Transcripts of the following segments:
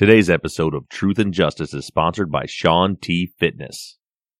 Today's episode of Truth and Justice is sponsored by Shaun T Fitness.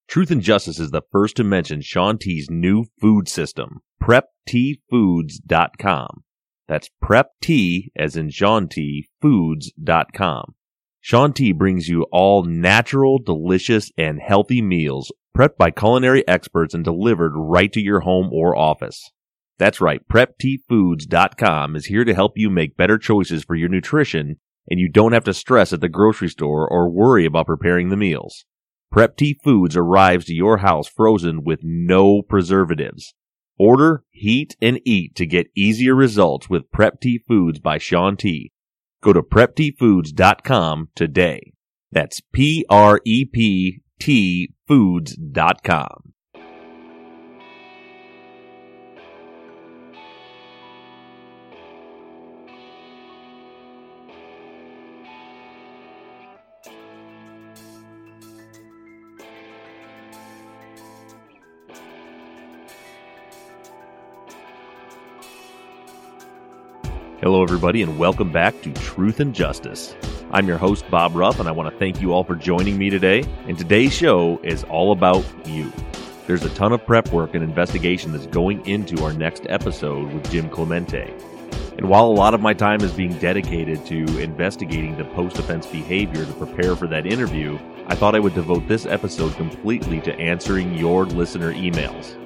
Truth and Justice is the first to mention Shaun T's new food system, PrepTFoods.com. That's Prep T as in Shaun T Foods.com. Shaun T brings you all natural, delicious, and healthy meals prepped by culinary experts and delivered right to your home or office. That's right, PrepTFoods.com is here to help you make better choices for your nutrition and you don't have to stress at the grocery store or worry about preparing the meals. Prep T Foods arrives to your house frozen with no preservatives. Order, heat, and eat to get easier results with Prep T Foods by Shaun T. Go to preptfoods.com today. That's P R E P T foods.com. Hello, everybody, and welcome back to Truth and Justice. I'm your host, Bob Ruff, and I want to thank you all for joining me today. And today's show is all about you. There's a ton of prep work and investigation that's going into our next episode with Jim Clemente. And while a lot of my time is being dedicated to investigating the post offense behavior to prepare for that interview, I thought I would devote this episode completely to answering your listener emails.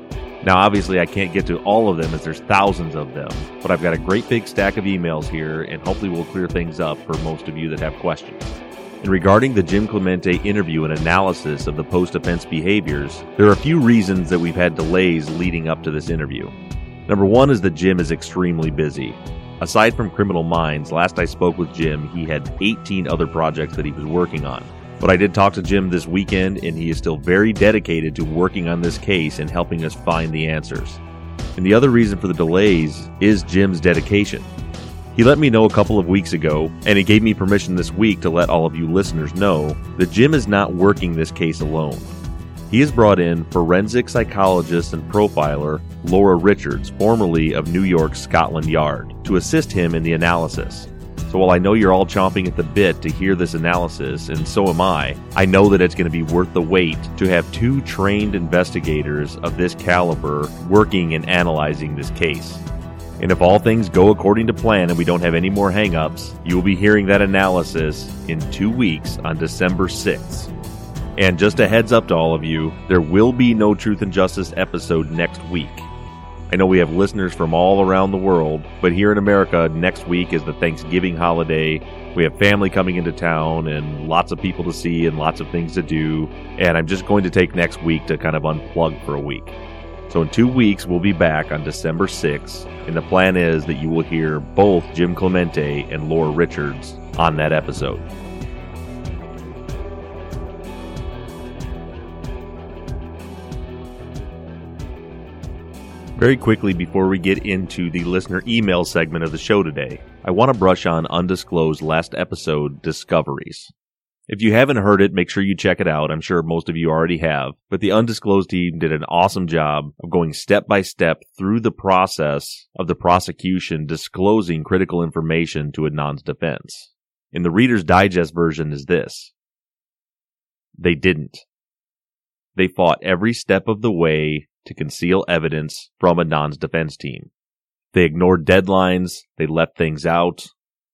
Now, obviously, I can't get to all of them as there's thousands of them, but I've got a great big stack of emails here, and hopefully, we'll clear things up for most of you that have questions. And regarding the Jim Clemente interview and analysis of the post offense behaviors, there are a few reasons that we've had delays leading up to this interview. Number one is that Jim is extremely busy. Aside from Criminal Minds, last I spoke with Jim, he had 18 other projects that he was working on. But I did talk to Jim this weekend, and he is still very dedicated to working on this case and helping us find the answers. And the other reason for the delays is Jim's dedication. He let me know a couple of weeks ago, and he gave me permission this week to let all of you listeners know that Jim is not working this case alone. He has brought in forensic psychologist and profiler Laura Richards, formerly of New York's Scotland Yard, to assist him in the analysis. So while I know you're all chomping at the bit to hear this analysis, and so am I, I know that it's going to be worth the wait to have two trained investigators of this caliber working and analyzing this case. And if all things go according to plan and we don't have any more hangups, you will be hearing that analysis in two weeks on December 6th. And just a heads up to all of you, there will be no Truth and Justice episode next week. I know we have listeners from all around the world, but here in America, next week is the Thanksgiving holiday. We have family coming into town and lots of people to see and lots of things to do. And I'm just going to take next week to kind of unplug for a week. So in two weeks, we'll be back on December 6th. And the plan is that you will hear both Jim Clemente and Laura Richards on that episode. Very quickly, before we get into the listener email segment of the show today, I want to brush on undisclosed last episode discoveries. If you haven't heard it, make sure you check it out. I'm sure most of you already have. But the undisclosed team did an awesome job of going step by step through the process of the prosecution disclosing critical information to Adnan's defense. In the Reader's Digest version is this. They didn't. They fought every step of the way to conceal evidence from Adnan's defense team. They ignored deadlines, they left things out,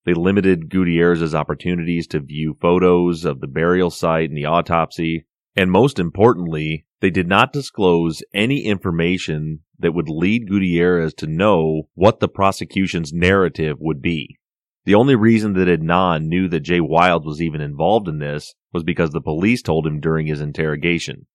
they limited Gutierrez's opportunities to view photos of the burial site and the autopsy, and most importantly, they did not disclose any information that would lead Gutierrez to know what the prosecution's narrative would be. The only reason that Adnan knew that Jay Wilds was even involved in this was because the police told him during his interrogation.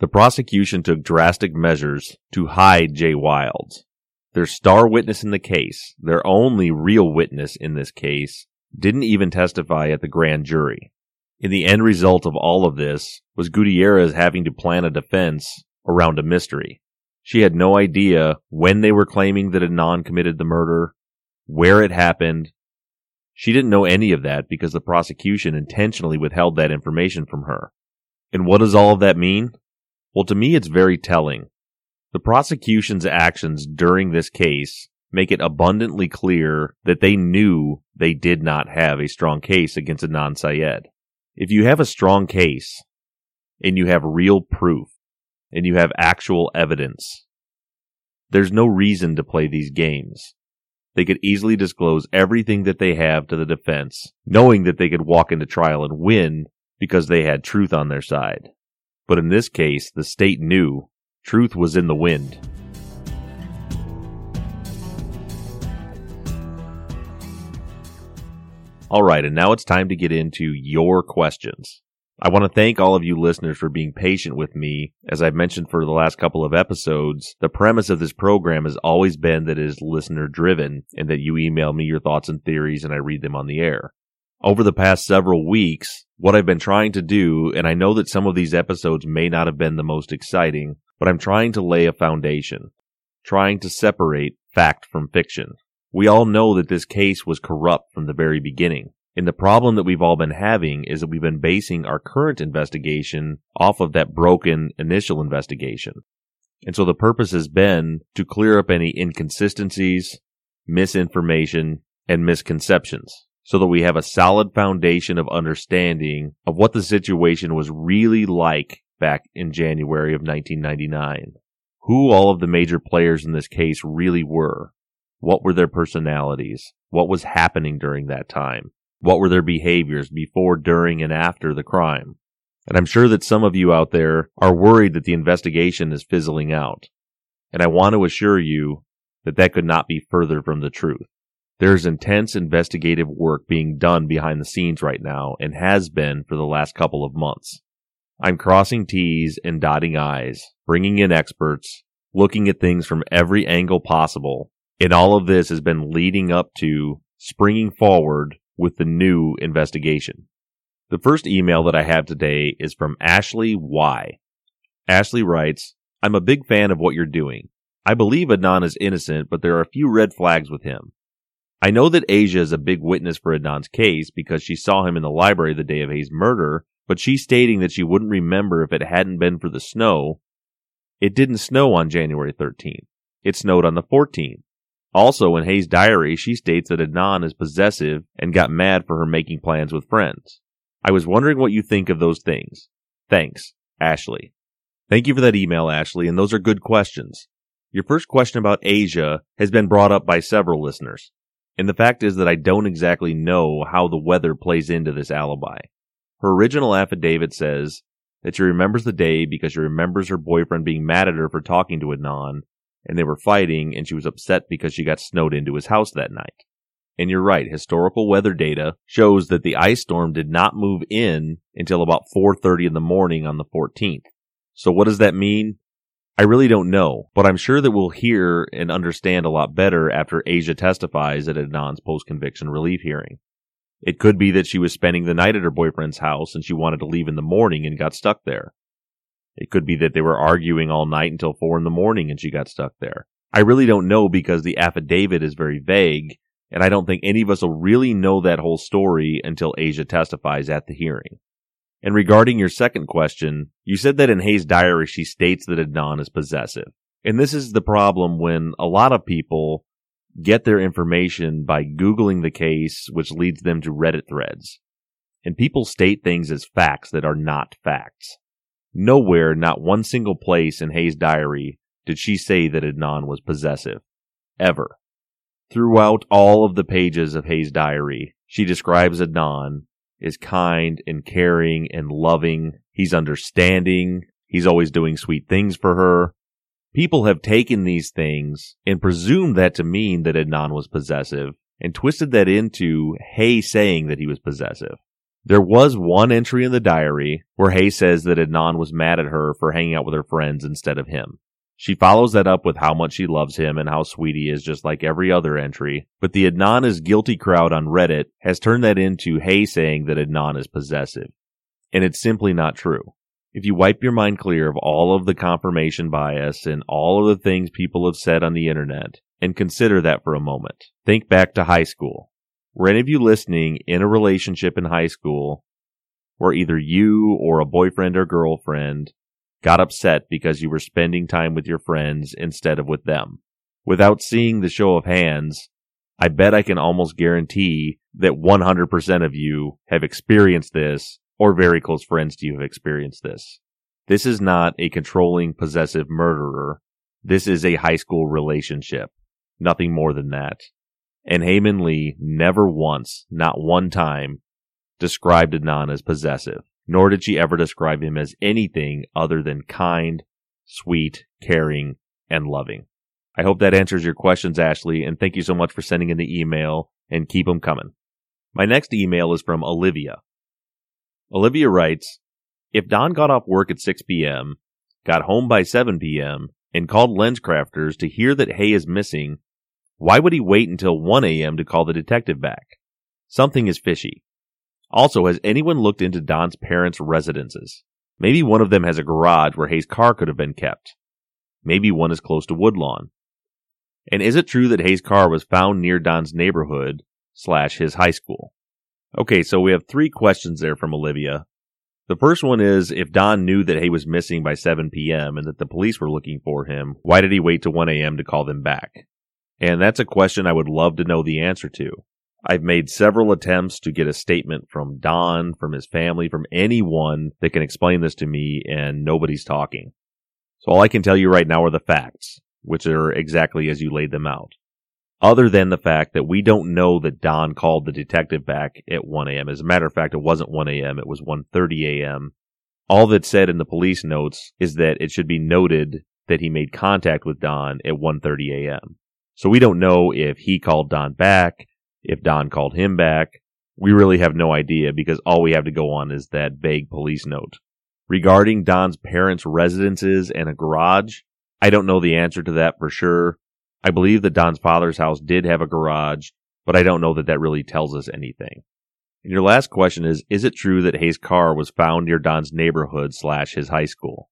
The prosecution took drastic measures to hide Jay Wilds. Their star witness in the case, their only real witness in this case, didn't even testify at the grand jury. In the end result of all of this was Gutierrez having to plan a defense around a mystery. She had no idea when they were claiming that Adnan committed the murder, where it happened. She didn't know any of that because the prosecution intentionally withheld that information from her. And what does all of that mean? Well, to me, it's very telling. The prosecution's actions during this case make it abundantly clear that they knew they did not have a strong case against Adnan Syed. If you have a strong case and you have real proof and you have actual evidence, there's no reason to play these games. They could easily disclose everything that they have to the defense, knowing that they could walk into trial and win because they had truth on their side. But in this case, the state knew truth was in the wind. All right, and now it's time to get into your questions. I want to thank all of you listeners for being patient with me. As I've mentioned for the last couple of episodes, the premise of this program has always been that it is listener driven and that you email me your thoughts and theories and I read them on the air. Over the past several weeks, what I've been trying to do, and I know that some of these episodes may not have been the most exciting, but I'm trying to lay a foundation, trying to separate fact from fiction. We all know that this case was corrupt from the very beginning. And the problem that we've all been having is that we've been basing our current investigation off of that broken initial investigation. And so the purpose has been to clear up any inconsistencies, misinformation, and misconceptions so that we have a solid foundation of understanding of what the situation was really like back in January of 1999. Who all of the major players in this case really were what were their personalities? What was happening during that time? What were their behaviors before, during, and after the crime? And I'm sure that some of you out there are worried that the investigation is fizzling out. And I want to assure you that that could not be further from the truth. There's intense investigative work being done behind the scenes right now and has been for the last couple of months. I'm crossing T's and dotting I's, bringing in experts, looking at things from every angle possible and all of this has been leading up to springing forward with the new investigation. The first email that I have today is from Ashley Y. Ashley writes, I'm a big fan of what you're doing. I believe Adnan is innocent, but there are a few red flags with him. I know that Asia is a big witness for Adnan's case because she saw him in the library the day of Hae's murder, but she's stating that she wouldn't remember if it hadn't been for the snow. It didn't snow on January 13th. It snowed on the 14th. Also, in Hae's diary, she states that Adnan is possessive and got mad for her making plans with friends. I was wondering what you think of those things. Thanks, Ashley. Thank you for that email, Ashley, and those are good questions. Your first question about Asia has been brought up by several listeners. And the fact is that I don't exactly know how the weather plays into this alibi. Her original affidavit says that she remembers the day because she remembers her boyfriend being mad at her for talking to Adnan and they were fighting, and she was upset because she got snowed into his house that night. And you're right, historical weather data shows that the ice storm did not move in until about 4:30 in the morning on the 14th. So what does that mean? I really don't know, but I'm sure that we'll hear and understand a lot better after Asia testifies at Adnan's post-conviction relief hearing. It could be that she was spending the night at her boyfriend's house and she wanted to leave in the morning and got stuck there. It could be that they were arguing all night until four in the morning and she got stuck there. I really don't know because the affidavit is very vague, and I don't think any of us will really know that whole story until Asia testifies at the hearing. And regarding your second question, you said that in Hae's diary she states that Adnan is possessive. And this is the problem when a lot of people get their information by Googling the case, which leads them to Reddit threads. And people state things as facts that are not facts. Nowhere, not one single place in Hae's diary did she say that Adnan was possessive. Ever. Throughout all of the pages of Hae's diary, she describes Adnan as kind and caring and loving. He's understanding. He's always doing sweet things for her. People have taken these things and presumed that to mean that Adnan was possessive and twisted that into Hae saying that he was possessive. There was one entry in the diary where Hae says that Adnan was mad at her for hanging out with her friends instead of him. She follows that up with how much she loves him and how sweet he is, just like every other entry. But the Adnan is guilty crowd on Reddit has turned that into Hae saying that Adnan is possessive. And it's simply not true. If you wipe your mind clear of all of the confirmation bias and all of the things people have said on the internet, and consider that for a moment, think back to high school. Were any of you listening in a relationship in high school where either you or a boyfriend or girlfriend got upset because you were spending time with your friends instead of with them. Without seeing the show of hands, I bet I can almost guarantee that 100% of you have experienced this or very close friends to you have experienced this. This is not a controlling possessive murderer. This is a high school relationship. Nothing more than that. And Hae Min Lee never once, not one time, described Adnan as possessive nor did she ever describe him as anything other than kind, sweet, caring, and loving. I hope that answers your questions, Ashley, and thank you so much for sending in the email and keep them coming. My next email is from Olivia. Olivia writes, If Don got off work at 6 p.m., got home by 7 p.m., and called LensCrafters to hear that Hae is missing, why would he wait until 1 a.m. to call the detective back? Something is fishy. Also, has anyone looked into Don's parents' residences? Maybe one of them has a garage where Hae's car could have been kept. Maybe one is close to Woodlawn. And is it true that Hae's car was found near Don's neighborhood slash his high school? Okay, so we have three questions there from Olivia. The first one is if Don knew that Hae was missing by 7 p.m. and that the police were looking for him, why did he wait to 1 a.m. to call them back? And that's a question I would love to know the answer to. I've made several attempts to get a statement from Don, from his family, from anyone that can explain this to me, and nobody's talking. So all I can tell you right now are the facts, which are exactly as you laid them out. Other than the fact that we don't know that Don called the detective back at 1 a.m. As a matter of fact, it wasn't 1 a.m., it was 1.30 a.m. All that's said in the police notes is that it should be noted that he made contact with Don at 1.30 a.m. So we don't know if he called Don back, if Don called him back. We really have no idea because all we have to go on is that vague police note. Regarding Don's parents' residences and a garage, I don't know the answer to that for sure. I believe that Don's father's house did have a garage, but I don't know that that really tells us anything. And your last question is, is it true that Hae's car was found near Don's neighborhood slash his high school?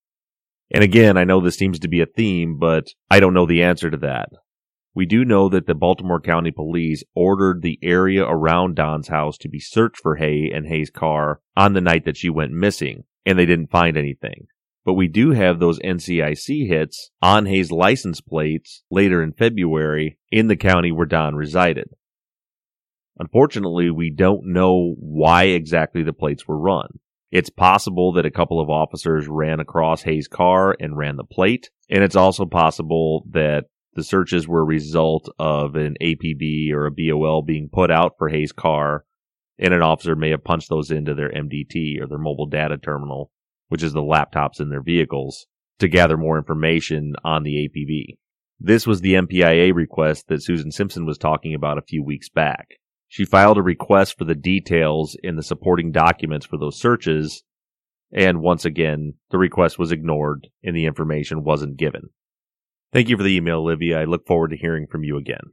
And again, I know this seems to be a theme, but I don't know the answer to that. We do know that the Baltimore County Police ordered the area around Don's house to be searched for Hae and Hae's car on the night that she went missing, and they didn't find anything. But we do have those NCIC hits on Hae's license plates later in February in the county where Don resided. Unfortunately, we don't know why exactly the plates were run. It's possible that a couple of officers ran across Hae's car and ran the plate, and it's also possible that the searches were a result of an APB or a BOL being put out for Hae's car, and an officer may have punched those into their MDT or their mobile data terminal, which is the laptops in their vehicles, to gather more information on the APB. This was the MPIA request that Susan Simpson was talking about a few weeks back. She filed a request for the details in the supporting documents for those searches, and once again, the request was ignored and the information wasn't given. Thank you for the email, Olivia. I look forward to hearing from you again.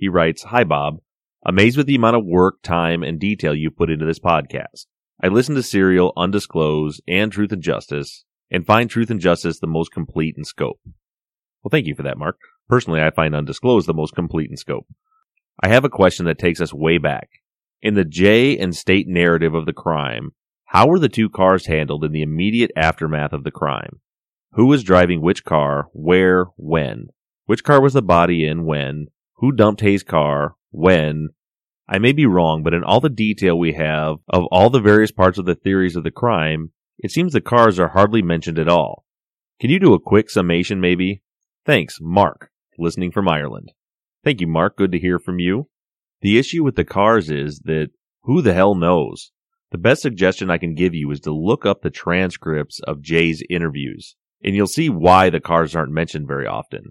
He writes, Hi, Bob. Amazed with the amount of work, time, and detail you put into this podcast. I listen to Serial, Undisclosed, and Truth and Justice, and find Truth and Justice the most complete in scope. Well, thank you for that, Mark. Personally, I find Undisclosed the most complete in scope. I have a question that takes us way back. In the Jay and State narrative of the crime, how were the two cars handled in the immediate aftermath of the crime? Who was driving which car, where, when? Which car was the body in, when? Who dumped Hae's car, when? I may be wrong, but in all the detail we have of all the various parts of the theories of the crime, it seems the cars are hardly mentioned at all. Can you do a quick summation, maybe? Thanks, Mark, listening from Ireland. Thank you, Mark. Good to hear from you. The issue with the cars is that who the hell knows? The best suggestion I can give you is to look up the transcripts of Jay's interviews, and you'll see why the cars aren't mentioned very often.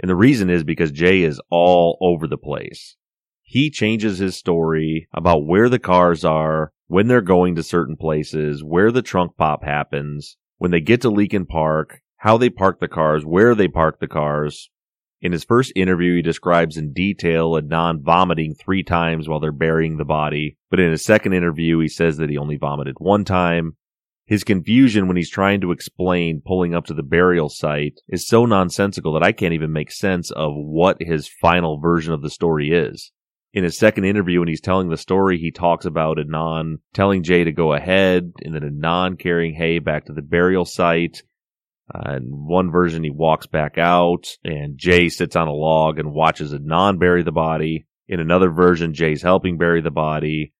And the reason is because Jay is all over the place. He changes his story about where the cars are, when they're going to certain places, where the trunk pop happens, when they get to Leakin Park, how they park the cars, where they park the cars, in his first interview, he describes in detail Adnan vomiting three times while they're burying the body. But in his second interview, he says that he only vomited one time. His confusion when he's trying to explain pulling up to the burial site is so nonsensical that I can't even make sense of what his final version of the story is. In his second interview, when he's telling the story, he talks about Adnan telling Jay to go ahead and then Adnan carrying Hae back to the burial site uh, in one version, he walks back out, and Jay sits on a log and watches Adnan bury the body. In another version, Jay's helping bury the body.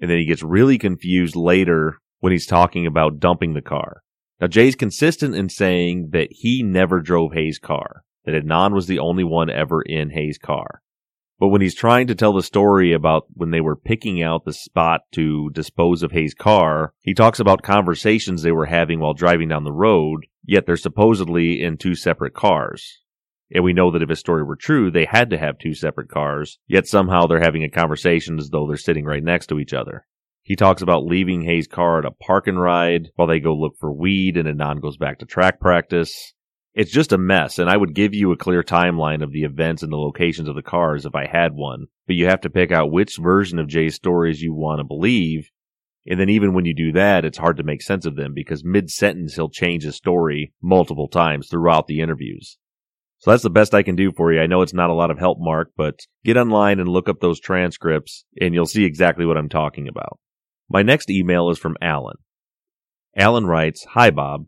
And then he gets really confused later when he's talking about dumping the car. Now, Jay's consistent in saying that he never drove Hae's car, that Adnan was the only one ever in Hae's car. But when he's trying to tell the story about when they were picking out the spot to dispose of Hae's car, he talks about conversations they were having while driving down the road, yet they're supposedly in two separate cars. And we know that if his story were true, they had to have two separate cars, yet somehow they're having a conversation as though they're sitting right next to each other. He talks about leaving Hae's car at a park and ride while they go look for weed and Adnan goes back to track practice. It's just a mess, and I would give you a clear timeline of the events and the locations of the cars if I had one, but you have to pick out which version of Jay's stories you want to believe. And then even when you do that, it's hard to make sense of them because mid sentence he'll change his story multiple times throughout the interviews. So that's the best I can do for you. I know it's not a lot of help, Mark, but get online and look up those transcripts and you'll see exactly what I'm talking about. My next email is from Alan. Alan writes, Hi Bob.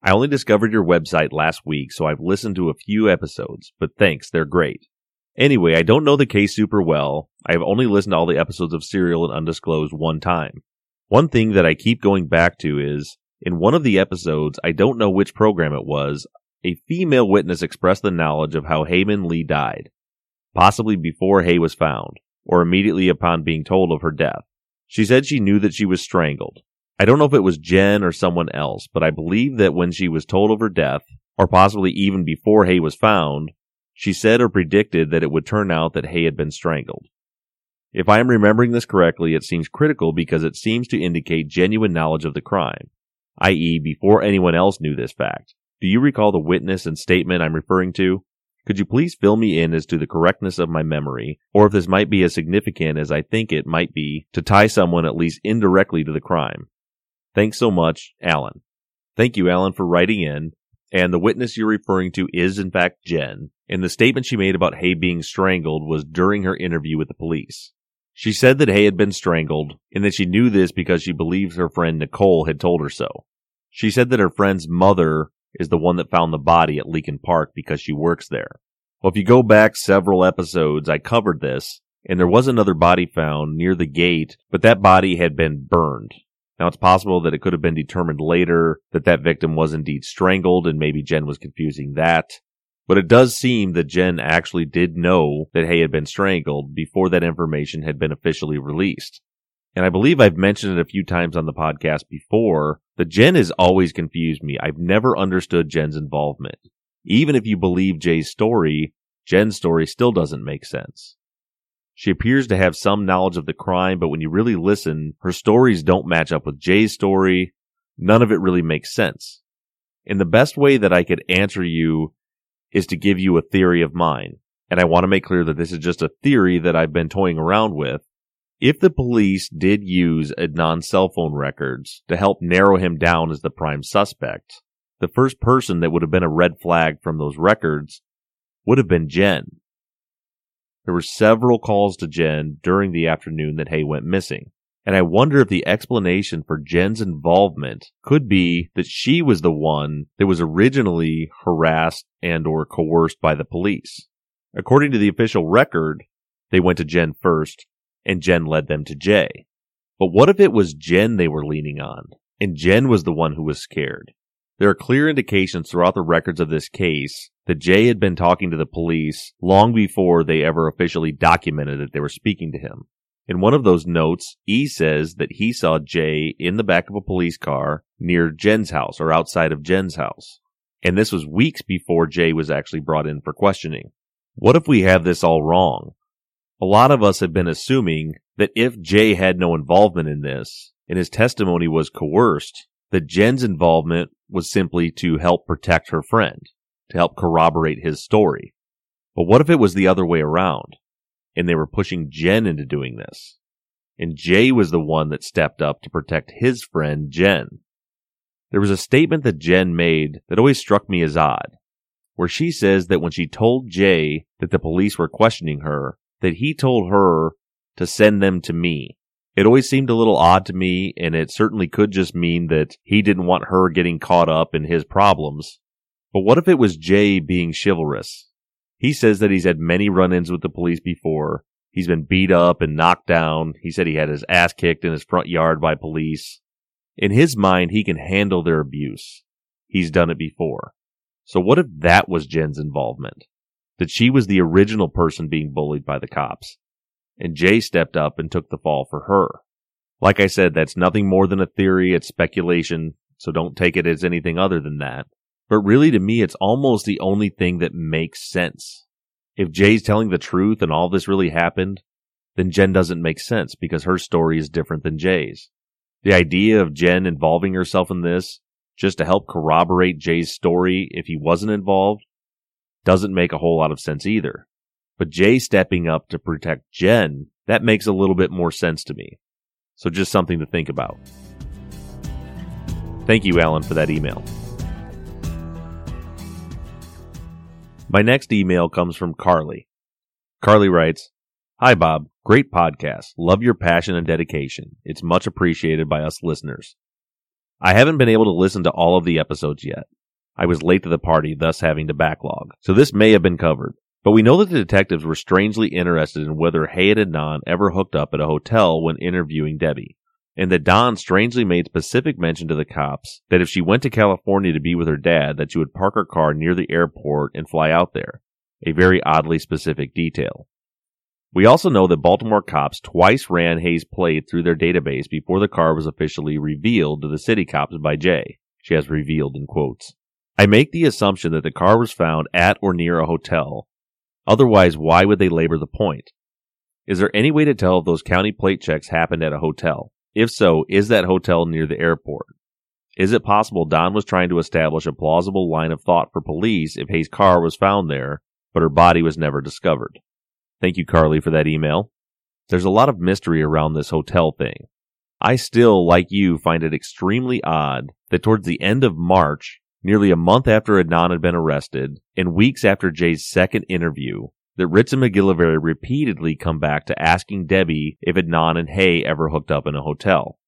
I only discovered your website last week, so I've listened to a few episodes, but thanks, they're great. Anyway, I don't know the case super well. I have only listened to all the episodes of Serial and Undisclosed one time. One thing that I keep going back to is, in one of the episodes, I don't know which program it was, a female witness expressed the knowledge of how Hae Min Lee died, possibly before Hae was found, or immediately upon being told of her death. She said she knew that she was strangled. I don't know if it was Jen or someone else, but I believe that when she was told of her death, or possibly even before Hae was found, she said or predicted that it would turn out that Hae had been strangled. If I am remembering this correctly, it seems critical because it seems to indicate genuine knowledge of the crime, i.e., before anyone else knew this fact. Do you recall the witness and statement I'm referring to? Could you please fill me in as to the correctness of my memory, or if this might be as significant as I think it might be to tie someone at least indirectly to the crime? Thanks so much, Alan. Thank you, Alan, for writing in. And the witness you're referring to is, in fact, Jen. And the statement she made about Hae being strangled was during her interview with the police. She said that Hae had been strangled and that she knew this because she believes her friend Nicole had told her so. She said that her friend's mother is the one that found the body at Leakin Park because she works there. Well, if you go back several episodes, I covered this, and there was another body found near the gate, but that body had been burned. Now, it's possible that it could have been determined later that that victim was indeed strangled, and maybe Jen was confusing that. But it does seem that Jen actually did know that Hae had been strangled before that information had been officially released. And I believe I've mentioned it a few times on the podcast before that Jen has always confused me. I've never understood Jen's involvement. Even if you believe Jay's story, Jen's story still doesn't make sense. She appears to have some knowledge of the crime, but when you really listen, her stories don't match up with Jay's story. None of it really makes sense. And the best way that I could answer you is to give you a theory of mine. And I want to make clear that this is just a theory that I've been toying around with. If the police did use Adnan's cell phone records to help narrow him down as the prime suspect, the first person that would have been a red flag from those records would have been Jen. There were several calls to Jen during the afternoon that Hae went missing. And I wonder if the explanation for Jen's involvement could be that she was the one that was originally harassed and or coerced by the police. According to the official record, they went to Jen first and Jen led them to Jay. But what if it was Jen they were leaning on and Jen was the one who was scared? There are clear indications throughout the records of this case that Jay had been talking to the police long before they ever officially documented that they were speaking to him. In one of those notes, E says that he saw Jay in the back of a police car near Jen's house or outside of Jen's house. And this was weeks before Jay was actually brought in for questioning. What if we have this all wrong? A lot of us have been assuming that if Jay had no involvement in this and his testimony was coerced, that Jen's involvement was simply to help protect her friend, to help corroborate his story. But what if it was the other way around? and they were pushing Jen into doing this. And Jay was the one that stepped up to protect his friend Jen. There was a statement that Jen made that always struck me as odd, where she says that when she told Jay that the police were questioning her, that he told her to send them to me. It always seemed a little odd to me, and it certainly could just mean that he didn't want her getting caught up in his problems. But what if it was Jay being chivalrous? He says that he's had many run ins with the police before. He's been beat up and knocked down. He said he had his ass kicked in his front yard by police. In his mind, he can handle their abuse. He's done it before. So what if that was Jen's involvement? That she was the original person being bullied by the cops. And Jay stepped up and took the fall for her. Like I said, that's nothing more than a theory. It's speculation. So don't take it as anything other than that. But really, to me, it's almost the only thing that makes sense. If Jay's telling the truth and all this really happened, then Jen doesn't make sense because her story is different than Jay's. The idea of Jen involving herself in this just to help corroborate Jay's story if he wasn't involved doesn't make a whole lot of sense either. But Jay stepping up to protect Jen, that makes a little bit more sense to me. So just something to think about. Thank you, Alan, for that email. My next email comes from Carly. Carly writes, Hi, Bob. Great podcast. Love your passion and dedication. It's much appreciated by us listeners. I haven't been able to listen to all of the episodes yet. I was late to the party, thus having to backlog. So this may have been covered. But we know that the detectives were strangely interested in whether Hae and Adnan ever hooked up at a hotel when interviewing Debbie and that Don strangely made specific mention to the cops that if she went to California to be with her dad, that she would park her car near the airport and fly out there. A very oddly specific detail. We also know that Baltimore cops twice ran Hae's plate through their database before the car was officially revealed to the city cops by Jay. She has revealed in quotes. I make the assumption that the car was found at or near a hotel. Otherwise, why would they labor the point? Is there any way to tell if those county plate checks happened at a hotel? If so, is that hotel near the airport? Is it possible Don was trying to establish a plausible line of thought for police if Hae's car was found there, but her body was never discovered? Thank you, Carly, for that email. There's a lot of mystery around this hotel thing. I still, like you, find it extremely odd that towards the end of March, nearly a month after Adnan had been arrested, and weeks after Jay's second interview, that Ritz and MacGillivary repeatedly come back to asking Debbie if Adnan and Hae ever hooked up in a hotel.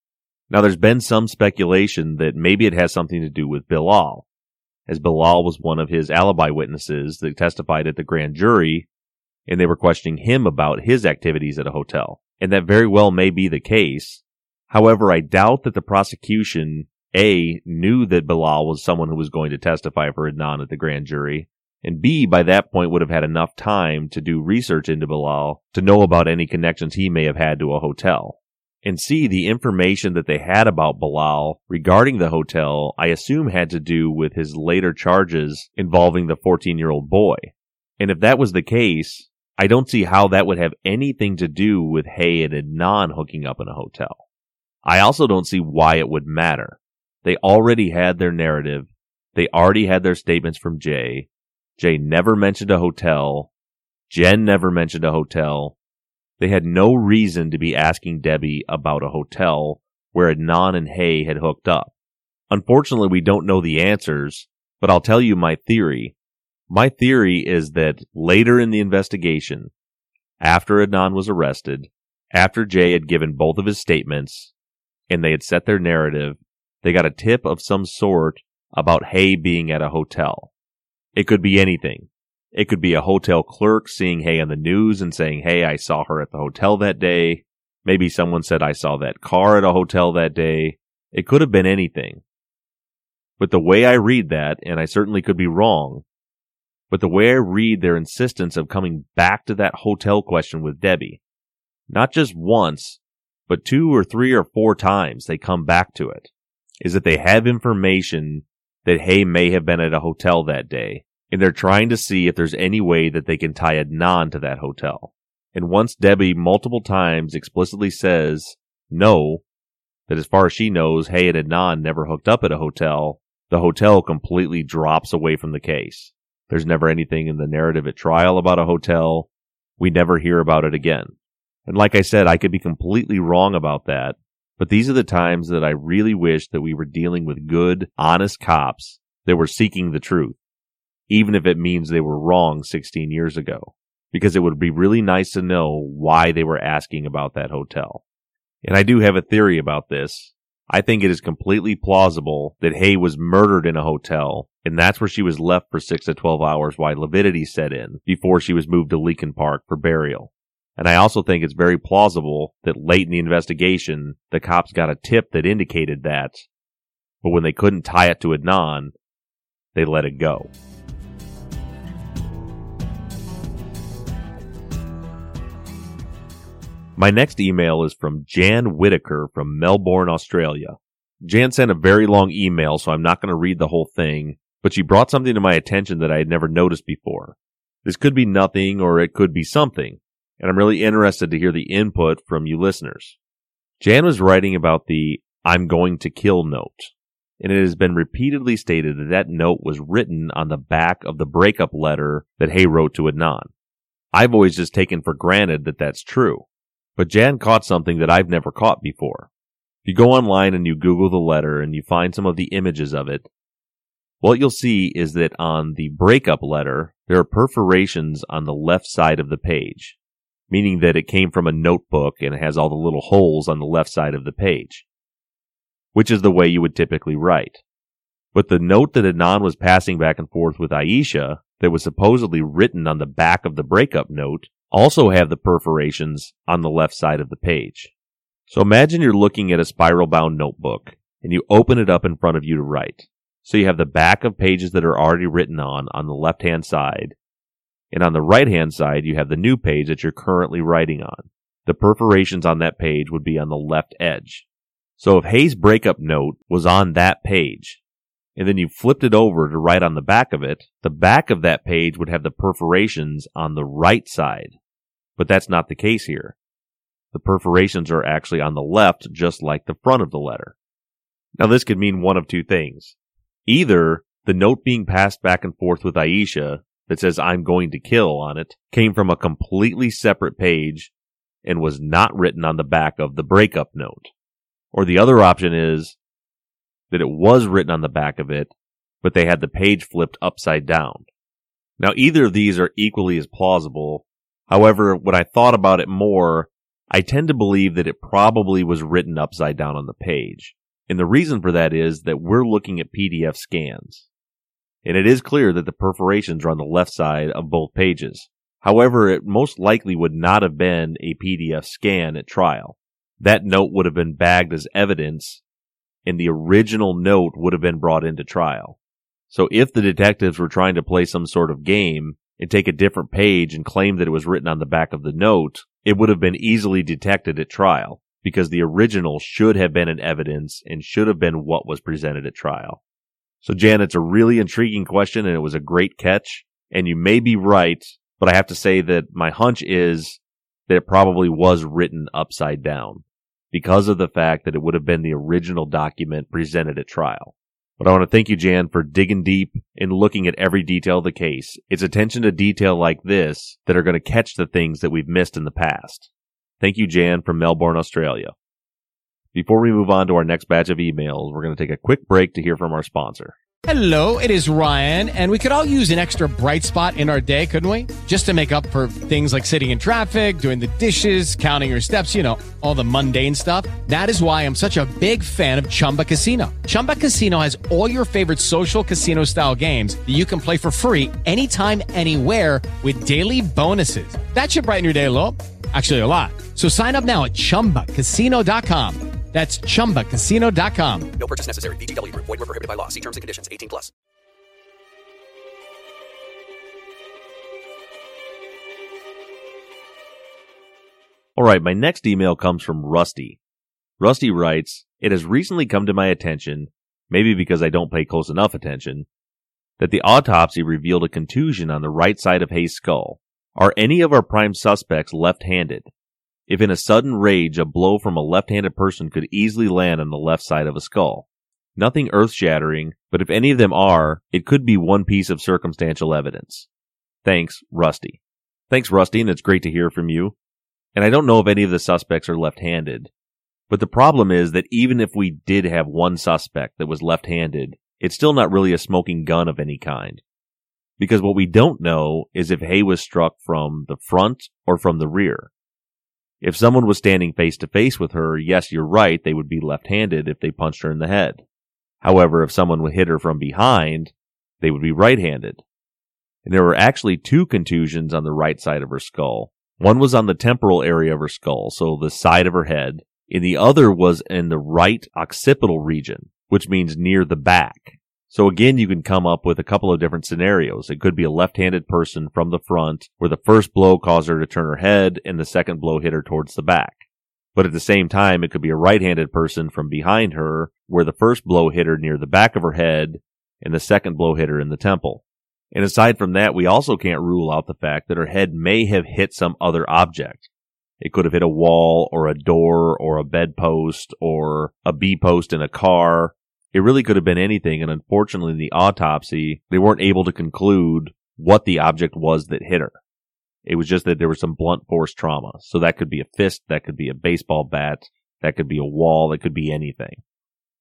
Now there's been some speculation that maybe it has something to do with Bilal, as Bilal was one of his alibi witnesses that testified at the grand jury, and they were questioning him about his activities at a hotel. And that very well may be the case. However, I doubt that the prosecution A knew that Bilal was someone who was going to testify for Adnan at the grand jury, and B, by that point would have had enough time to do research into Bilal to know about any connections he may have had to a hotel. And C, the information that they had about Bilal regarding the hotel, I assume had to do with his later charges involving the 14 year old boy. And if that was the case, I don't see how that would have anything to do with Hae and Adnan hooking up in a hotel. I also don't see why it would matter. They already had their narrative. They already had their statements from Jay. Jay never mentioned a hotel. Jen never mentioned a hotel. They had no reason to be asking Debbie about a hotel where Adnan and Hae had hooked up. Unfortunately, we don't know the answers, but I'll tell you my theory. My theory is that later in the investigation, after Adnan was arrested, after Jay had given both of his statements, and they had set their narrative, they got a tip of some sort about Hae being at a hotel. It could be anything. It could be a hotel clerk seeing Hae on the news and saying, Hey, I saw her at the hotel that day. Maybe someone said I saw that car at a hotel that day. It could have been anything. But the way I read that, and I certainly could be wrong, but the way I read their insistence of coming back to that hotel question with Debbie, not just once, but two or three or four times they come back to it, is that they have information that Hae may have been at a hotel that day, and they're trying to see if there's any way that they can tie Adnan to that hotel. And once Debbie multiple times explicitly says no, that as far as she knows, Hae and Adnan never hooked up at a hotel, the hotel completely drops away from the case. There's never anything in the narrative at trial about a hotel. We never hear about it again. And like I said, I could be completely wrong about that, but these are the times that I really wish that we were dealing with good, honest cops that were seeking the truth, even if it means they were wrong 16 years ago, because it would be really nice to know why they were asking about that hotel. And I do have a theory about this. I think it is completely plausible that Hae was murdered in a hotel, and that's where she was left for 6 to 12 hours while lividity set in before she was moved to Leakin Park for burial. And I also think it's very plausible that late in the investigation, the cops got a tip that indicated that, but when they couldn't tie it to Adnan, they let it go. My next email is from Jan Whitaker from Melbourne, Australia. Jan sent a very long email, so I'm not going to read the whole thing, but she brought something to my attention that I had never noticed before. This could be nothing or it could be something, and I'm really interested to hear the input from you listeners. Jan was writing about the I'm going to kill note, and it has been repeatedly stated that that note was written on the back of the breakup letter that Hae wrote to Adnan. I've always just taken for granted that that's true. But Jan caught something that I've never caught before. If you go online and you Google the letter and you find some of the images of it, what you'll see is that on the breakup letter, there are perforations on the left side of the page, meaning that it came from a notebook and has all the little holes on the left side of the page, which is the way you would typically write. But the note that Adnan was passing back and forth with Aisha that was supposedly written on the back of the breakup note also have the perforations on the left side of the page. So imagine you're looking at a spiral bound notebook and you open it up in front of you to write. So you have the back of pages that are already written on on the left hand side. And on the right hand side, you have the new page that you're currently writing on. The perforations on that page would be on the left edge. So if Hae's breakup note was on that page, and then you flipped it over to write on the back of it, the back of that page would have the perforations on the right side. But that's not the case here. The perforations are actually on the left, just like the front of the letter. Now this could mean one of two things. Either the note being passed back and forth with Aisha that says I'm going to kill on it came from a completely separate page and was not written on the back of the breakup note. Or the other option is that it was written on the back of it, but they had the page flipped upside down. Now either of these are equally as plausible However, when I thought about it more, I tend to believe that it probably was written upside down on the page. And the reason for that is that we're looking at PDF scans. And it is clear that the perforations are on the left side of both pages. However, it most likely would not have been a PDF scan at trial. That note would have been bagged as evidence and the original note would have been brought into trial. So if the detectives were trying to play some sort of game, and take a different page and claim that it was written on the back of the note, it would have been easily detected at trial because the original should have been in evidence and should have been what was presented at trial. So Jan, it's a really intriguing question and it was a great catch. And you may be right, but I have to say that my hunch is that it probably was written upside down because of the fact that it would have been the original document presented at trial. But I want to thank you, Jan, for digging deep and looking at every detail of the case. It's attention to detail like this that are going to catch the things that we've missed in the past. Thank you, Jan from Melbourne, Australia. Before we move on to our next batch of emails, we're going to take a quick break to hear from our sponsor. Hello, it is Ryan, and we could all use an extra bright spot in our day, couldn't we? Just to make up for things like sitting in traffic, doing the dishes, counting your steps, you know, all the mundane stuff. That is why I'm such a big fan of Chumba Casino. Chumba Casino has all your favorite social casino style games that you can play for free anytime, anywhere with daily bonuses. That should brighten your day a little. Actually, a lot. So sign up now at chumbacasino.com. That's chumbacasino.com. No purchase necessary. VGW Group. Void were prohibited by law. See terms and conditions. 18 plus. All right, my next email comes from Rusty. Rusty writes, It has recently come to my attention, maybe because I don't pay close enough attention, that the autopsy revealed a contusion on the right side of Hae's skull. Are any of our prime suspects left-handed? If in a sudden rage a blow from a left-handed person could easily land on the left side of a skull. Nothing earth-shattering, but if any of them are, it could be one piece of circumstantial evidence. Thanks, Rusty. Thanks, Rusty, and it's great to hear from you. And I don't know if any of the suspects are left-handed. But the problem is that even if we did have one suspect that was left-handed, it's still not really a smoking gun of any kind. Because what we don't know is if Hae was struck from the front or from the rear. If someone was standing face to face with her, yes, you're right, they would be left-handed if they punched her in the head. However, if someone would hit her from behind, they would be right-handed. And there were actually two contusions on the right side of her skull. One was on the temporal area of her skull, so the side of her head, and the other was in the right occipital region, which means near the back. So again, you can come up with a couple of different scenarios. It could be a left-handed person from the front where the first blow caused her to turn her head and the second blow hit her towards the back. But at the same time, it could be a right-handed person from behind her where the first blow hit her near the back of her head and the second blow hit her in the temple. And aside from that, we also can't rule out the fact that her head may have hit some other object. It could have hit a wall or a door or a bedpost or a B post in a car. It really could have been anything. And unfortunately, in the autopsy, they weren't able to conclude what the object was that hit her. It was just that there was some blunt force trauma. So that could be a fist, that could be a baseball bat, that could be a wall, that could be anything.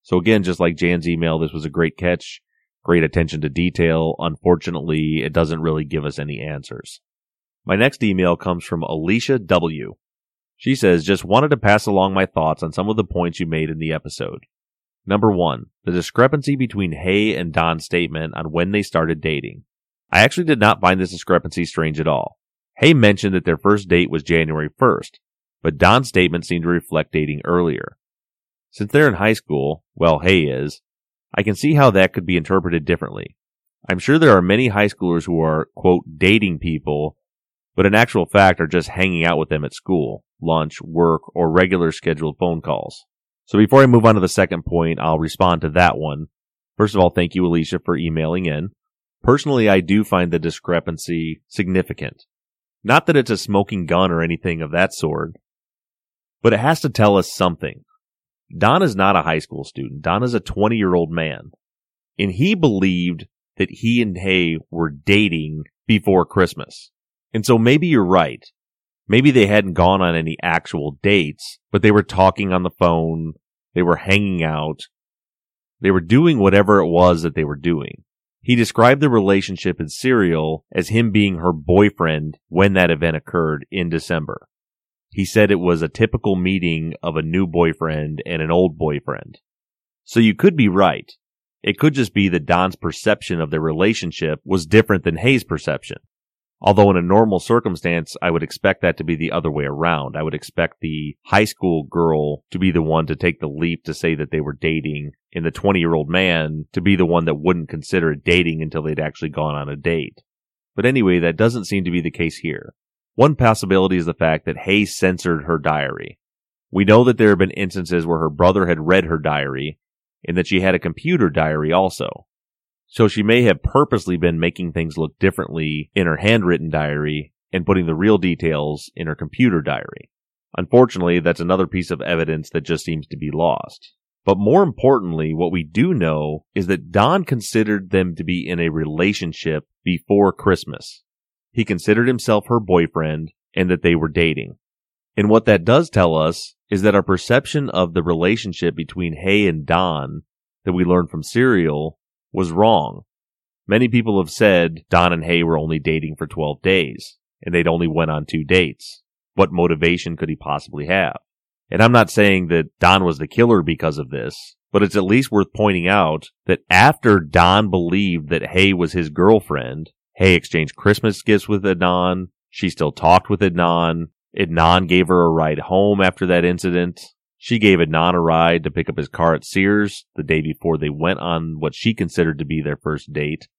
So again, just like Jan's email, this was a great catch, great attention to detail. Unfortunately, it doesn't really give us any answers. My next email comes from Alicia W. She says, just wanted to pass along my thoughts on some of the points you made in the episode. Number one, the discrepancy between Hae and Don's statement on when they started dating. I actually did not find this discrepancy strange at all. Hae mentioned that their first date was January 1st, but Don's statement seemed to reflect dating earlier. Since they're in high school, well, Hae is, I can see how that could be interpreted differently. I'm sure there are many high schoolers who are, quote, dating people, but in actual fact are just hanging out with them at school, lunch, work, or regular scheduled phone calls. So before I move on to the second point, I'll respond to that one. First of all, thank you, Alicia, for emailing in. Personally, I do find the discrepancy significant. Not that it's a smoking gun or anything of that sort, but it has to tell us something. Don is not a high school student. Don is a 20 year old man. And he believed that he and Hae were dating before Christmas. And so maybe you're right. Maybe they hadn't gone on any actual dates, but they were talking on the phone. They were hanging out. They were doing whatever it was that they were doing. He described the relationship in Serial as him being her boyfriend when that event occurred in December. He said it was a typical meeting of a new boyfriend and an old boyfriend. So you could be right. It could just be that Don's perception of their relationship was different than Hae's perception. Although in a normal circumstance, I would expect that to be the other way around. I would expect the high school girl to be the one to take the leap to say that they were dating and the 20 year old man to be the one that wouldn't consider dating until they'd actually gone on a date. But anyway, that doesn't seem to be the case here. One possibility is the fact that Hayes censored her diary. We know that there have been instances where her brother had read her diary and that she had a computer diary also. So she may have purposely been making things look differently in her handwritten diary and putting the real details in her computer diary. Unfortunately, that's another piece of evidence that just seems to be lost. But more importantly, what we do know is that Don considered them to be in a relationship before Christmas. He considered himself her boyfriend and that they were dating. And what that does tell us is that our perception of the relationship between Hae and Don that we learned from Serial was wrong. Many people have said Don and Hae were only dating for 12 days, and they'd only went on two dates. What motivation could he possibly have? And I'm not saying that Don was the killer because of this, but it's at least worth pointing out that after Don believed that Hae was his girlfriend, Hae exchanged Christmas gifts with Adnan, she still talked with Adnan, Adnan gave her a ride home after that incident. She gave Adnan a ride to pick up his car at Sears the day before they went on what she considered to be their first date.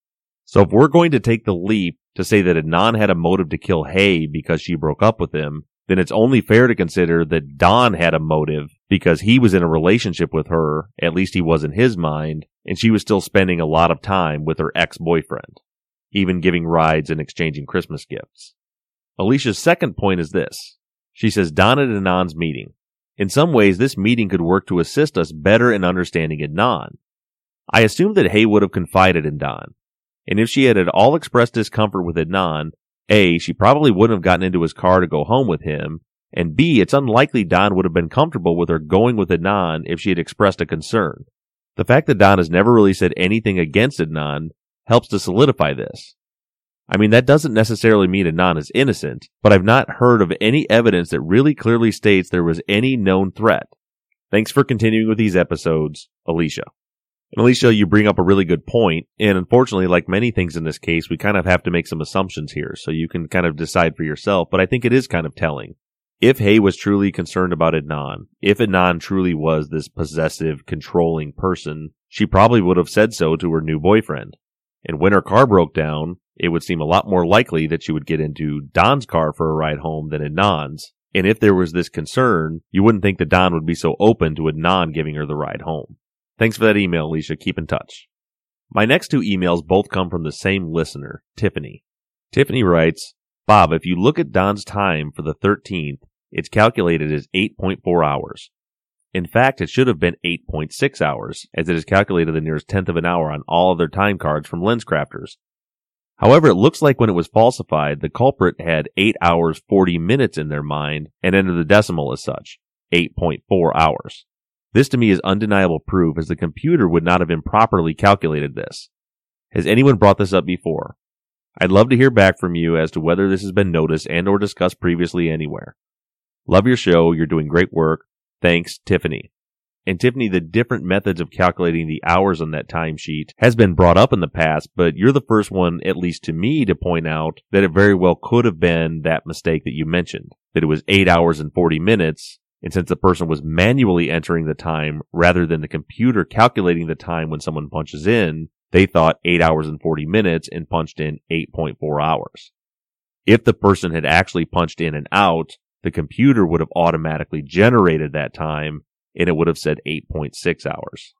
So if we're going to take the leap to say that Adnan had a motive to kill Hae because she broke up with him, then it's only fair to consider that Don had a motive because he was in a relationship with her, at least he was in his mind, and she was still spending a lot of time with her ex-boyfriend, even giving rides and exchanging Christmas gifts. Alicia's second point is this. She says Don and Adnan's meeting. In some ways, this meeting could work to assist us better in understanding Adnan. I assume that Hae would have confided in Don. And if she had at all expressed discomfort with Adnan, A, she probably wouldn't have gotten into his car to go home with him, and B, it's unlikely Don would have been comfortable with her going with Adnan if she had expressed a concern. The fact that Don has never really said anything against Adnan helps to solidify this. I mean, that doesn't necessarily mean Adnan is innocent, but I've not heard of any evidence that really clearly states there was any known threat. Thanks for continuing with these episodes, Alicia. And Alicia, you bring up a really good point, and unfortunately, like many things in this case, we kind of have to make some assumptions here, so you can kind of decide for yourself, but I think it is kind of telling. If Hae was truly concerned about Adnan, if Adnan truly was this possessive, controlling person, she probably would have said so to her new boyfriend. And when her car broke down, it would seem a lot more likely that she would get into Don's car for a ride home than Adnan's. And if there was this concern, you wouldn't think that Don would be so open to Adnan giving her the ride home. Thanks for that email, Alicia. Keep in touch. My next two emails both come from the same listener, Tiffany. Tiffany writes, Bob, if you look at Don's time for the 13th, it's calculated as 8.4 hours. In fact, it should have been 8.6 hours, as it is calculated the nearest tenth of an hour on all of their time cards from LensCrafters. However, it looks like when it was falsified, the culprit had 8 hours 40 minutes in their mind and entered the decimal as such, 8.4 hours. This to me is undeniable proof as the computer would not have improperly calculated this. Has anyone brought this up before? I'd love to hear back from you as to whether this has been noticed and or discussed previously anywhere. Love your show. You're doing great work. Thanks, Tiffany. And Tiffany, the different methods of calculating the hours on that timesheet has been brought up in the past, but you're the first one, at least to me, to point out that it very well could have been that mistake that you mentioned, that it was eight hours and 40 minutes. And since the person was manually entering the time rather than the computer calculating the time when someone punches in, they thought eight hours and 40 minutes and punched in 8.4 hours. If the person had actually punched in and out, the computer would have automatically generated that time and it would have said 8.6 hours.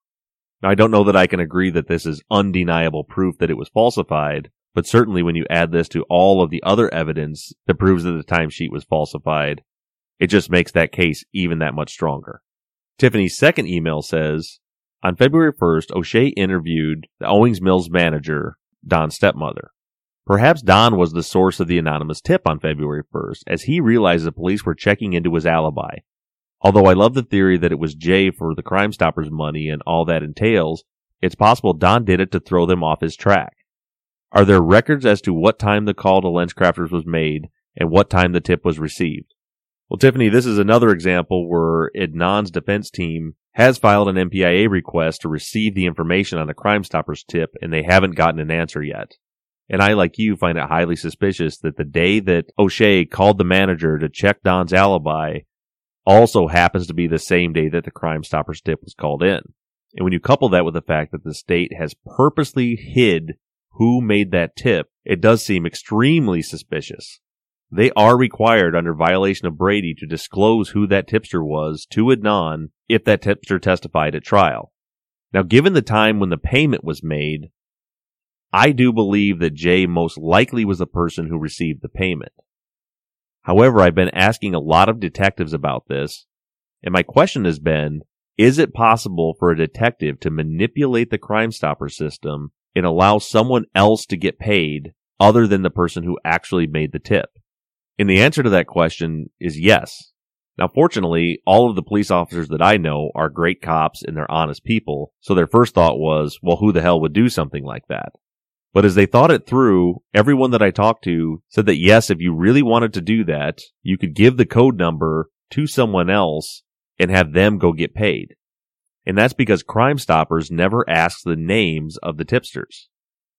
Now, I don't know that I can agree that this is undeniable proof that it was falsified, but certainly when you add this to all of the other evidence that proves that the timesheet was falsified, it just makes that case even that much stronger. Tiffany's second email says, on February 1st, O'Shea interviewed the Owings Mills manager, Don's stepmother. Perhaps Don was the source of the anonymous tip on February 1st, as he realized the police were checking into his alibi. Although I love the theory that it was Jay for the Crime Stoppers money and all that entails, it's possible Don did it to throw them off his track. Are there records as to what time the call to LensCrafters was made and what time the tip was received? Well, Tiffany, this is another example where Adnan's defense team has filed an MPIA request to receive the information on the Crime Stoppers tip and they haven't gotten an answer yet. And I, like you, find it highly suspicious that the day that O'Shea called the manager to check Don's alibi also happens to be the same day that the Crime Stoppers tip was called in. And when you couple that with the fact that the state has purposely hid who made that tip, it does seem extremely suspicious. They are required under violation of Brady to disclose who that tipster was to Adnan if that tipster testified at trial. Now, given the time when the payment was made, I do believe that Jay most likely was the person who received the payment. However, I've been asking a lot of detectives about this, and my question has been, is it possible for a detective to manipulate the Crime Stopper system and allow someone else to get paid other than the person who actually made the tip? And the answer to that question is yes. Now, fortunately, all of the police officers that I know are great cops and they're honest people, so their first thought was, well, who the hell would do something like that? But as they thought it through, everyone that I talked to said that yes, if you really wanted to do that, you could give the code number to someone else and have them go get paid. And that's because Crime Stoppers never asks the names of the tipsters.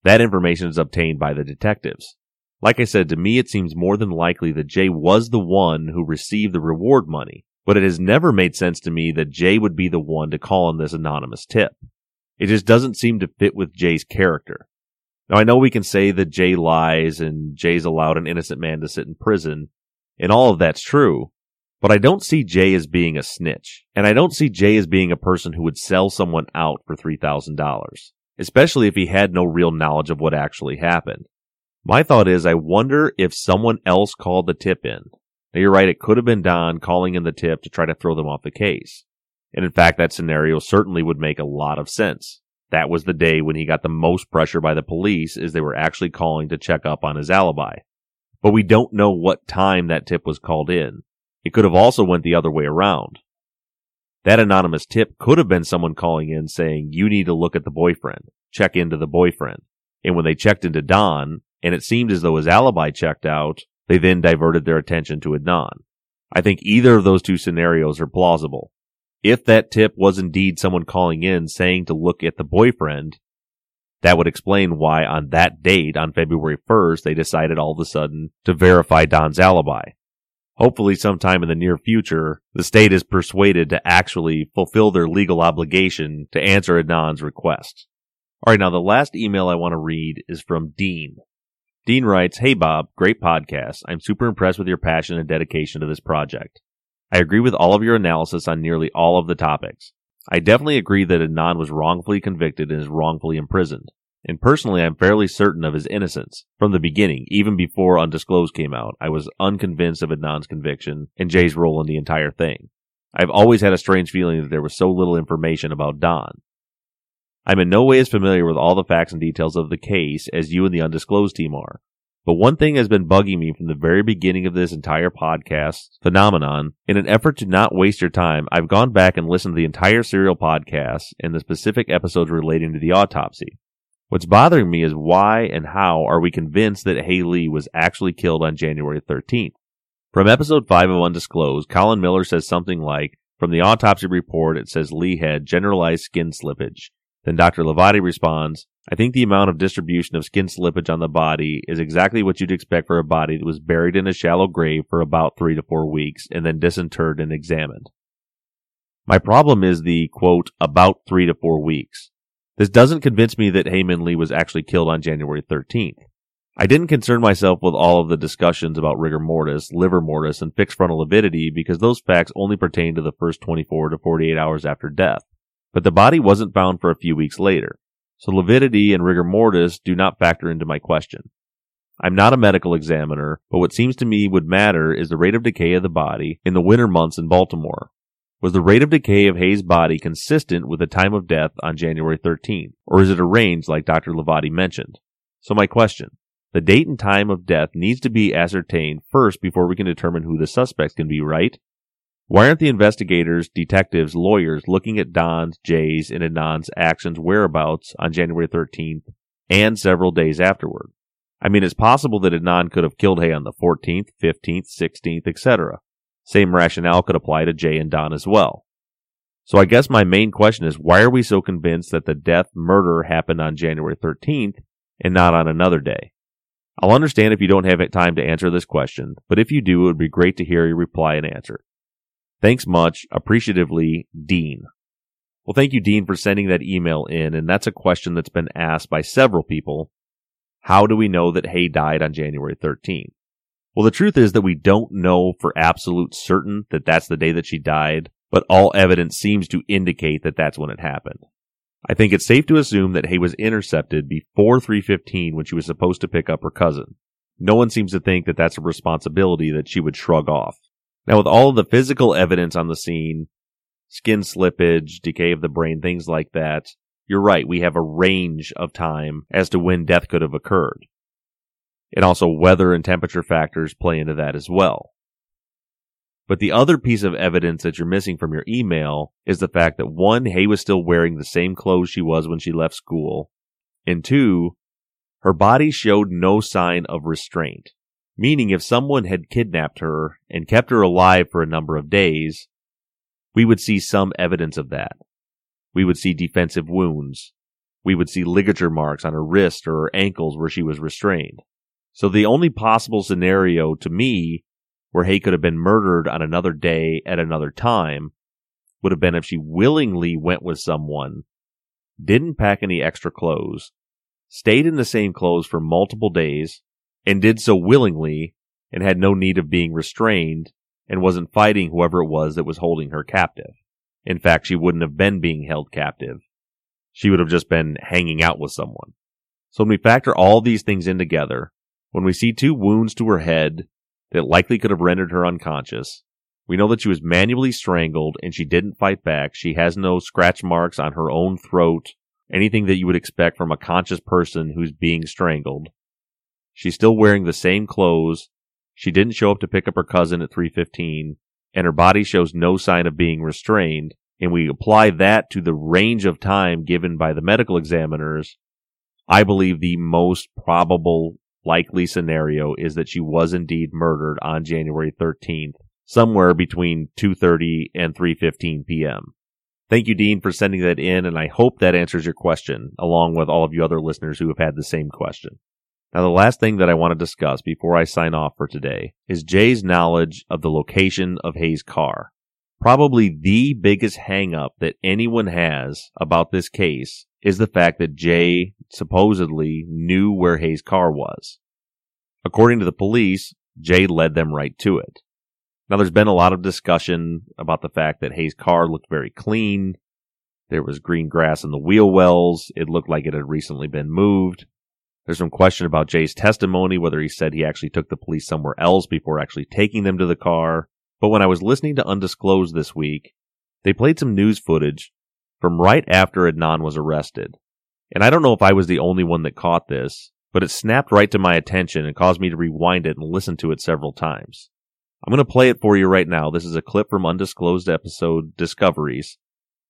That information is obtained by the detectives. Like I said, to me it seems more than likely that Jay was the one who received the reward money, but it has never made sense to me that Jay would be the one to call on this anonymous tip. It just doesn't seem to fit with Jay's character. Now I know we can say that Jay lies and Jay's allowed an innocent man to sit in prison, and all of that's true, but I don't see Jay as being a snitch, and I don't see Jay as being a person who would sell someone out for $3,000, especially if he had no real knowledge of what actually happened. My thought is, I wonder if someone else called the tip in. Now you're right, it could have been Don calling in the tip to try to throw them off the case. And in fact, that scenario certainly would make a lot of sense. That was the day when he got the most pressure by the police as they were actually calling to check up on his alibi. But we don't know what time that tip was called in. It could have also went the other way around. That anonymous tip could have been someone calling in saying, you need to look at the boyfriend, check into the boyfriend. And when they checked into Don, and it seemed as though his alibi checked out, they then diverted their attention to Adnan. I think either of those two scenarios are plausible. If that tip was indeed someone calling in saying to look at the boyfriend, that would explain why on that date, on February 1st, they decided all of a sudden to verify Don's alibi. Hopefully sometime in the near future, the state is persuaded to actually fulfill their legal obligation to answer Adnan's request. Alright, now the last email I want to read is from Dean. Dean writes, Hey Bob, great podcast. I'm super impressed with your passion and dedication to this project. I agree with all of your analysis on nearly all of the topics. I definitely agree that Adnan was wrongfully convicted and is wrongfully imprisoned. And personally, I'm fairly certain of his innocence. From the beginning, even before Undisclosed came out, I was unconvinced of Adnan's conviction and Jay's role in the entire thing. I've always had a strange feeling that there was so little information about Don. I'm in no way as familiar with all the facts and details of the case as you and the undisclosed team are. But one thing has been bugging me from the very beginning of this entire podcast phenomenon. In an effort to not waste your time, I've gone back and listened to the entire serial podcast and the specific episodes relating to the autopsy. What's bothering me is why and how are we convinced that Haley was actually killed on January 13th? From episode 5 of Undisclosed, Colin Miller says something like, from the autopsy report, it says Lee had generalized skin slippage, then Dr. Hlavaty responds, I think the amount of distribution of skin slippage on the body is exactly what you'd expect for a body that was buried in a shallow grave for about three to four weeks and then disinterred and examined. My problem is the quote, about three to four weeks. This doesn't convince me that Hae Min Lee was actually killed on January 13th. I didn't concern myself with all of the discussions about rigor mortis, livor mortis, and fixed frontal lividity because those facts only pertain to the first 24 to 48 hours after death but the body wasn't found for a few weeks later, so lividity and rigor mortis do not factor into my question. I'm not a medical examiner, but what seems to me would matter is the rate of decay of the body in the winter months in Baltimore. Was the rate of decay of Hae's body consistent with the time of death on January 13th, or is it arranged like Dr. Hlavaty mentioned? So my question, the date and time of death needs to be ascertained first before we can determine who the suspects can be, right? Why aren't the investigators, detectives, lawyers looking at Don's, Jay's, and Adnan's actions whereabouts on January 13th and several days afterward? I mean, it's possible that Anand could have killed Hae on the 14th, 15th, 16th, etc. Same rationale could apply to Jay and Don as well. So I guess my main question is why are we so convinced that the death murder happened on January 13th and not on another day? I'll understand if you don't have time to answer this question, but if you do, it would be great to hear your reply and answer. Thanks much. Appreciatively, Dean. Well, thank you, Dean, for sending that email in. And that's a question that's been asked by several people. How do we know that Hae died on January 13th? Well, the truth is that we don't know for absolute certain that that's the day that she died, but all evidence seems to indicate that that's when it happened. I think it's safe to assume that Hae was intercepted before 315 when she was supposed to pick up her cousin. No one seems to think that that's a responsibility that she would shrug off. Now, with all the physical evidence on the scene, skin slippage, decay of the brain, things like that, you're right. We have a range of time as to when death could have occurred. And also weather and temperature factors play into that as well. But the other piece of evidence that you're missing from your email is the fact that one, Hae was still wearing the same clothes she was when she left school. And two, her body showed no sign of restraint. Meaning if someone had kidnapped her and kept her alive for a number of days, we would see some evidence of that. We would see defensive wounds. We would see ligature marks on her wrist or her ankles where she was restrained. So the only possible scenario to me where Hae could have been murdered on another day at another time would have been if she willingly went with someone, didn't pack any extra clothes, stayed in the same clothes for multiple days, and did so willingly and had no need of being restrained and wasn't fighting whoever it was that was holding her captive. In fact, she wouldn't have been being held captive. She would have just been hanging out with someone. So when we factor all these things in together, when we see two wounds to her head that likely could have rendered her unconscious. We know that she was manually strangled and she didn't fight back. She has no scratch marks on her own throat, anything that you would expect from a conscious person who's being strangled. She's still wearing the same clothes. She didn't show up to pick up her cousin at 315 and her body shows no sign of being restrained. And we apply that to the range of time given by the medical examiners. I believe the most probable likely scenario is that she was indeed murdered on January 13th, somewhere between 2:30 and 3:15 p.m. Thank you, Dean, for sending that in, and I hope that answers your question, along with all of you other listeners who have had the same question. Now, the last thing that I want to discuss before I sign off for today is Jay's knowledge of the location of Hae's car. Probably the biggest hangup that anyone has about this case is the fact that Jay supposedly knew where Hae's car was. According to the police, Jay led them right to it. Now, there's been a lot of discussion about the fact that Hae's car looked very clean. There was green grass in the wheel wells. It looked like it had recently been moved. There's some question about Jay's testimony, whether he said he actually took the police somewhere else before actually taking them to the car. But when I was listening to Undisclosed this week, they played some news footage from right after Adnan was arrested. And I don't know if I was the only one that caught this, but it snapped right to my attention and caused me to rewind it and listen to it several times. I'm going to play it for you right now. This is a clip from Undisclosed episode Discoveries,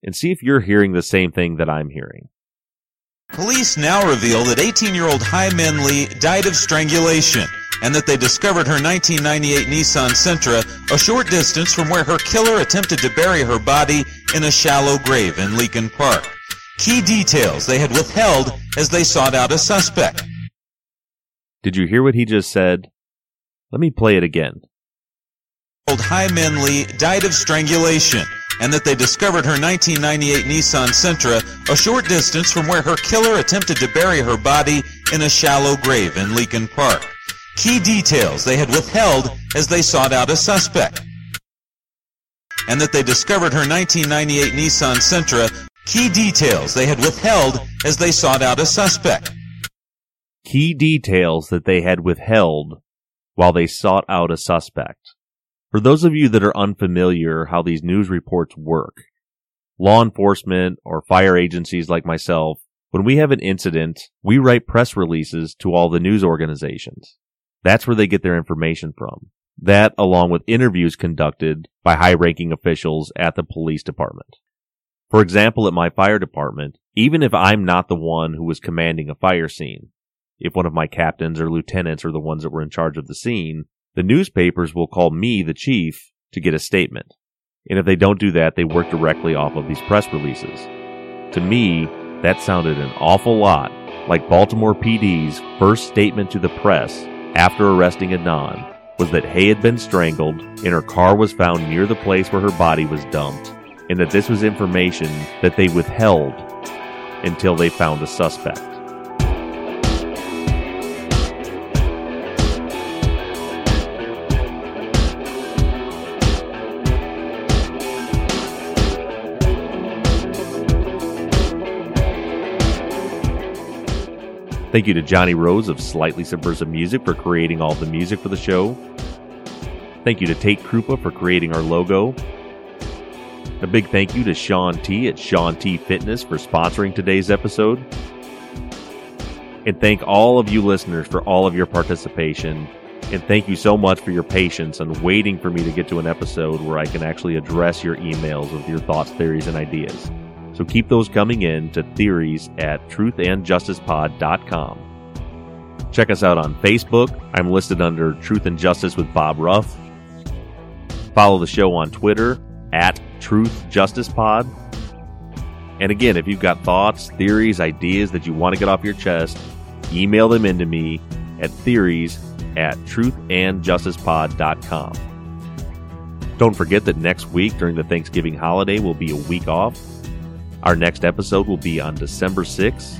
and see if you're hearing the same thing that I'm hearing. Police now reveal that 18 year old Hae Min Lee died of strangulation and that they discovered her 1998 Nissan Sentra a short distance from where her killer attempted to bury her body in a shallow grave in Leakin Park. Key details they had withheld as they sought out a suspect. Did you hear what he just said? Let me play it again. Old Hai Min Lee died of strangulation and that they discovered her 1998 Nissan Sentra a short distance from where her killer attempted to bury her body in a shallow grave in Leakin Park. Key details they had withheld as they sought out a suspect. And that they discovered her 1998 Nissan Sentra. Key details they had withheld as they sought out a suspect. Key details that they had withheld while they sought out a suspect. For those of you that are unfamiliar how these news reports work, law enforcement or fire agencies like myself, when we have an incident, we write press releases to all the news organizations. That's where they get their information from. That along with interviews conducted by high ranking officials at the police department. For example, at my fire department, even if I'm not the one who was commanding a fire scene, if one of my captains or lieutenants are the ones that were in charge of the scene, the newspapers will call me, the chief, to get a statement. And if they don't do that, they work directly off of these press releases. To me, that sounded an awful lot like Baltimore PD's first statement to the press after arresting Adnan was that Hae had been strangled and her car was found near the place where her body was dumped, and that this was information that they withheld until they found a suspect. Thank you to Johnny Rose of Slightly Subversive Music for creating all the music for the show. Thank you to Tate Krupa for creating our logo. A big thank you to Shaun T at Shaun T Fitness for sponsoring today's episode. And thank all of you listeners for all of your participation And thank you so much for your patience and waiting for me to get to an episode where I can actually address your emails with your thoughts, theories, and ideas. So keep those coming in to theories at truthandjusticepod.com. Check us out on Facebook. I'm listed under Truth and Justice with Bob Ruff. Follow the show on Twitter at Truth Justice Pod. And again, if you've got thoughts, theories, ideas that you want to get off your chest, email them into me at theories at truthandjusticepod.com. Don't forget that next week during the Thanksgiving holiday will be a week off. Our next episode will be on December 6th,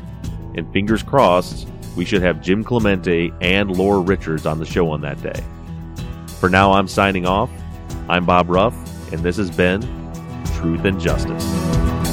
and fingers crossed, we should have Jim Clemente and Laura Richards on the show on that day. For now, I'm signing off. I'm Bob Ruff, and this has been Truth and Justice.